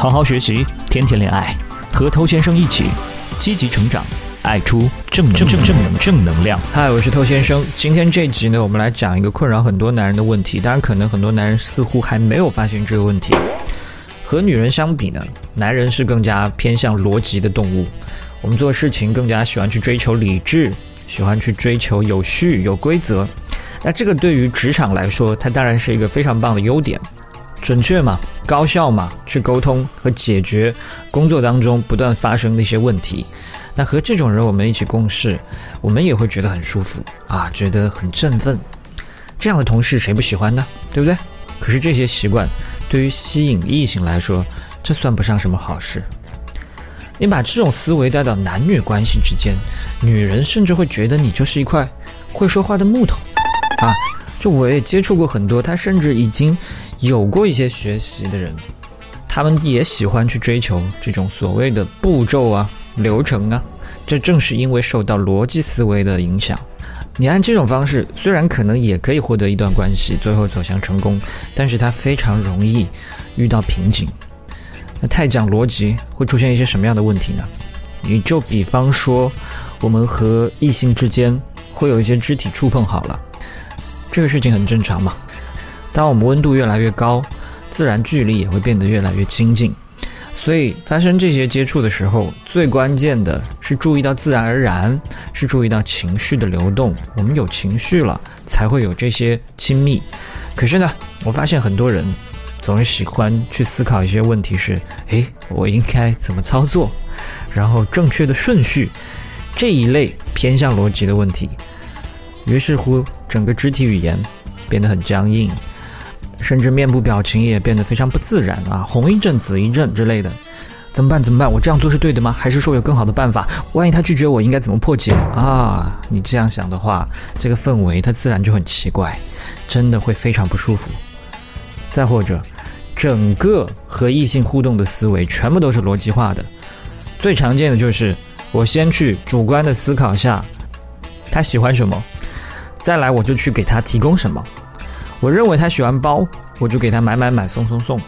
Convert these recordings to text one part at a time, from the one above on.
好好学习，天天恋爱，和偷先生一起积极成长，爱出正正正正正能量。嗨，我是偷先生。今天这集呢，我们来讲一个困扰很多男人的问题。当然，可能很多男人似乎还没有发现这个问题。和女人相比呢，男人是更加偏向逻辑的动物。我们做事情更加喜欢去追求理智，喜欢去追求有序、有规则。那这个对于职场来说，它当然是一个非常棒的优点，准确嘛，高效嘛，去沟通和解决工作当中不断发生的一些问题。那和这种人我们一起共事，我们也会觉得很舒服啊，觉得很振奋。这样的同事谁不喜欢呢？对不对？可是这些习惯对于吸引异性来说，这算不上什么好事。你把这种思维带到男女关系之间，女人甚至会觉得你就是一块会说话的木头。啊，就我也接触过很多，他甚至已经有过一些学习的人，他们也喜欢去追求这种所谓的步骤啊、流程啊。这正是因为受到逻辑思维的影响。你按这种方式，虽然可能也可以获得一段关系，最后走向成功，但是它非常容易遇到瓶颈。那太讲逻辑会出现一些什么样的问题呢？你就比方说，我们和异性之间会有一些肢体触碰，好了。这个事情很正常嘛。当我们温度越来越高，自然距离也会变得越来越亲近。所以发生这些接触的时候，最关键的是注意到自然而然，是注意到情绪的流动。我们有情绪了，才会有这些亲密。可是呢，我发现很多人总是喜欢去思考一些问题：是，诶，我应该怎么操作？然后正确的顺序，这一类偏向逻辑的问题。于是乎，整个肢体语言变得很僵硬，甚至面部表情也变得非常不自然啊，红一阵紫一阵之类的。怎么办？怎么办？我这样做是对的吗？还是说有更好的办法？万一他拒绝我，应该怎么破解啊？你这样想的话，这个氛围它自然就很奇怪，真的会非常不舒服。再或者，整个和异性互动的思维全部都是逻辑化的，最常见的就是我先去主观的思考下，他喜欢什么。再来，我就去给他提供什么。我认为他喜欢包，我就给他买买买送送送。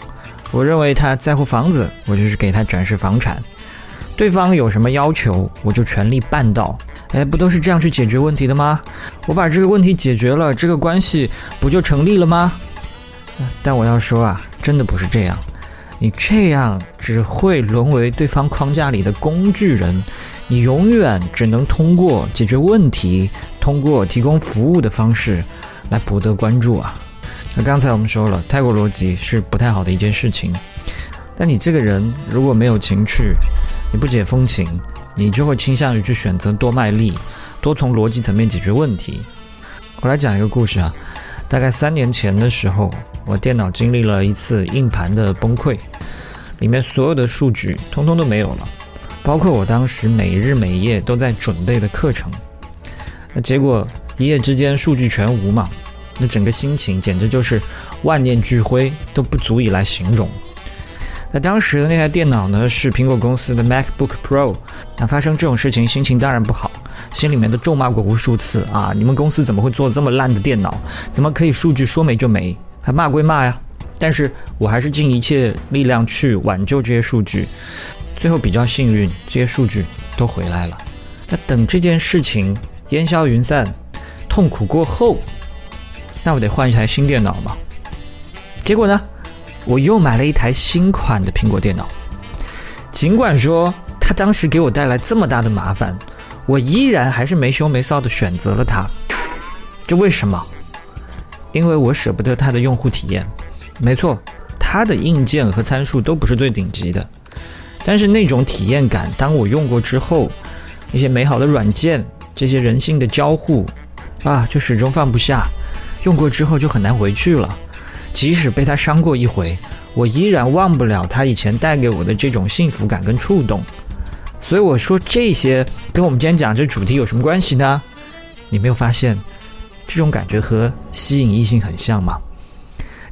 我认为他在乎房子，我就去给他展示房产。对方有什么要求，我就全力办到。哎，不都是这样去解决问题的吗？我把这个问题解决了，这个关系不就成立了吗？但我要说啊，真的不是这样。你这样只会沦为对方框架里的工具人。你永远只能通过解决问题。通过提供服务的方式来博得关注啊！那刚才我们说了，太过逻辑是不太好的一件事情。但你这个人如果没有情趣，你不解风情，你就会倾向于去选择多卖力，多从逻辑层面解决问题。我来讲一个故事啊，大概三年前的时候，我电脑经历了一次硬盘的崩溃，里面所有的数据通通都没有了，包括我当时每日每夜都在准备的课程。那结果一夜之间数据全无嘛，那整个心情简直就是万念俱灰，都不足以来形容。那当时的那台电脑呢是苹果公司的 MacBook Pro，那发生这种事情心情当然不好，心里面都咒骂过无数次啊！你们公司怎么会做这么烂的电脑？怎么可以数据说没就没？还骂归骂呀，但是我还是尽一切力量去挽救这些数据，最后比较幸运，这些数据都回来了。那等这件事情。烟消云散，痛苦过后，那我得换一台新电脑嘛。结果呢，我又买了一台新款的苹果电脑。尽管说它当时给我带来这么大的麻烦，我依然还是没羞没臊的选择了它。这为什么？因为我舍不得它的用户体验。没错，它的硬件和参数都不是最顶级的，但是那种体验感，当我用过之后，一些美好的软件。这些人性的交互，啊，就始终放不下，用过之后就很难回去了。即使被他伤过一回，我依然忘不了他以前带给我的这种幸福感跟触动。所以我说这些跟我们今天讲这主题有什么关系呢？你没有发现这种感觉和吸引异性很像吗？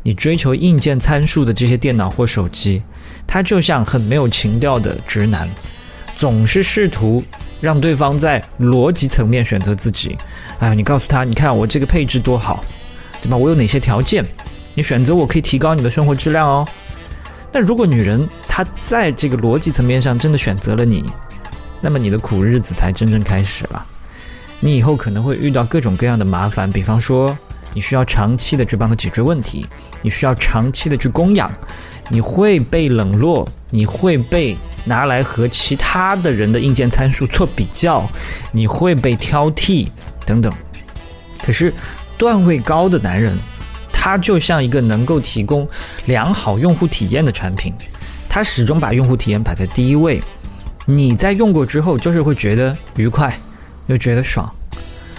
你追求硬件参数的这些电脑或手机，它就像很没有情调的直男，总是试图。让对方在逻辑层面选择自己，哎，你告诉他，你看我这个配置多好，对吧？我有哪些条件？你选择我可以提高你的生活质量哦。但如果女人她在这个逻辑层面上真的选择了你，那么你的苦日子才真正开始了。你以后可能会遇到各种各样的麻烦，比方说你需要长期的去帮他解决问题，你需要长期的去供养，你会被冷落，你会被拿来和其他的人的硬件参数做比较，你会被挑剔等等。可是段位高的男人，他就像一个能够提供良好用户体验的产品，他始终把用户体验摆在第一位。你在用过之后，就是会觉得愉快。又觉得爽，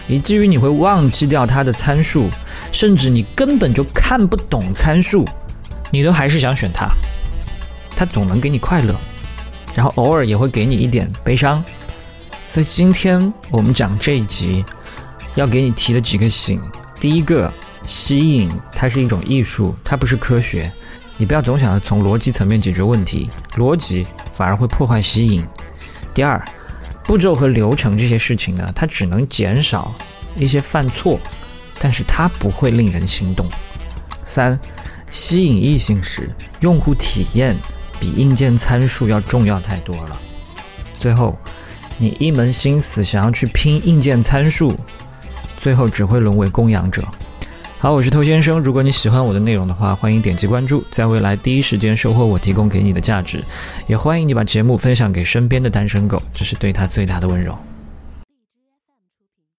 以至于你会忘记掉它的参数，甚至你根本就看不懂参数，你都还是想选它。它总能给你快乐，然后偶尔也会给你一点悲伤。所以今天我们讲这一集，要给你提的几个醒：第一个，吸引它是一种艺术，它不是科学。你不要总想着从逻辑层面解决问题，逻辑反而会破坏吸引。第二。步骤和流程这些事情呢，它只能减少一些犯错，但是它不会令人心动。三，吸引异性时，用户体验比硬件参数要重要太多了。最后，你一门心思想要去拼硬件参数，最后只会沦为供养者。好，我是偷先生。如果你喜欢我的内容的话，欢迎点击关注，在未来第一时间收获我提供给你的价值。也欢迎你把节目分享给身边的单身狗，这是对他最大的温柔。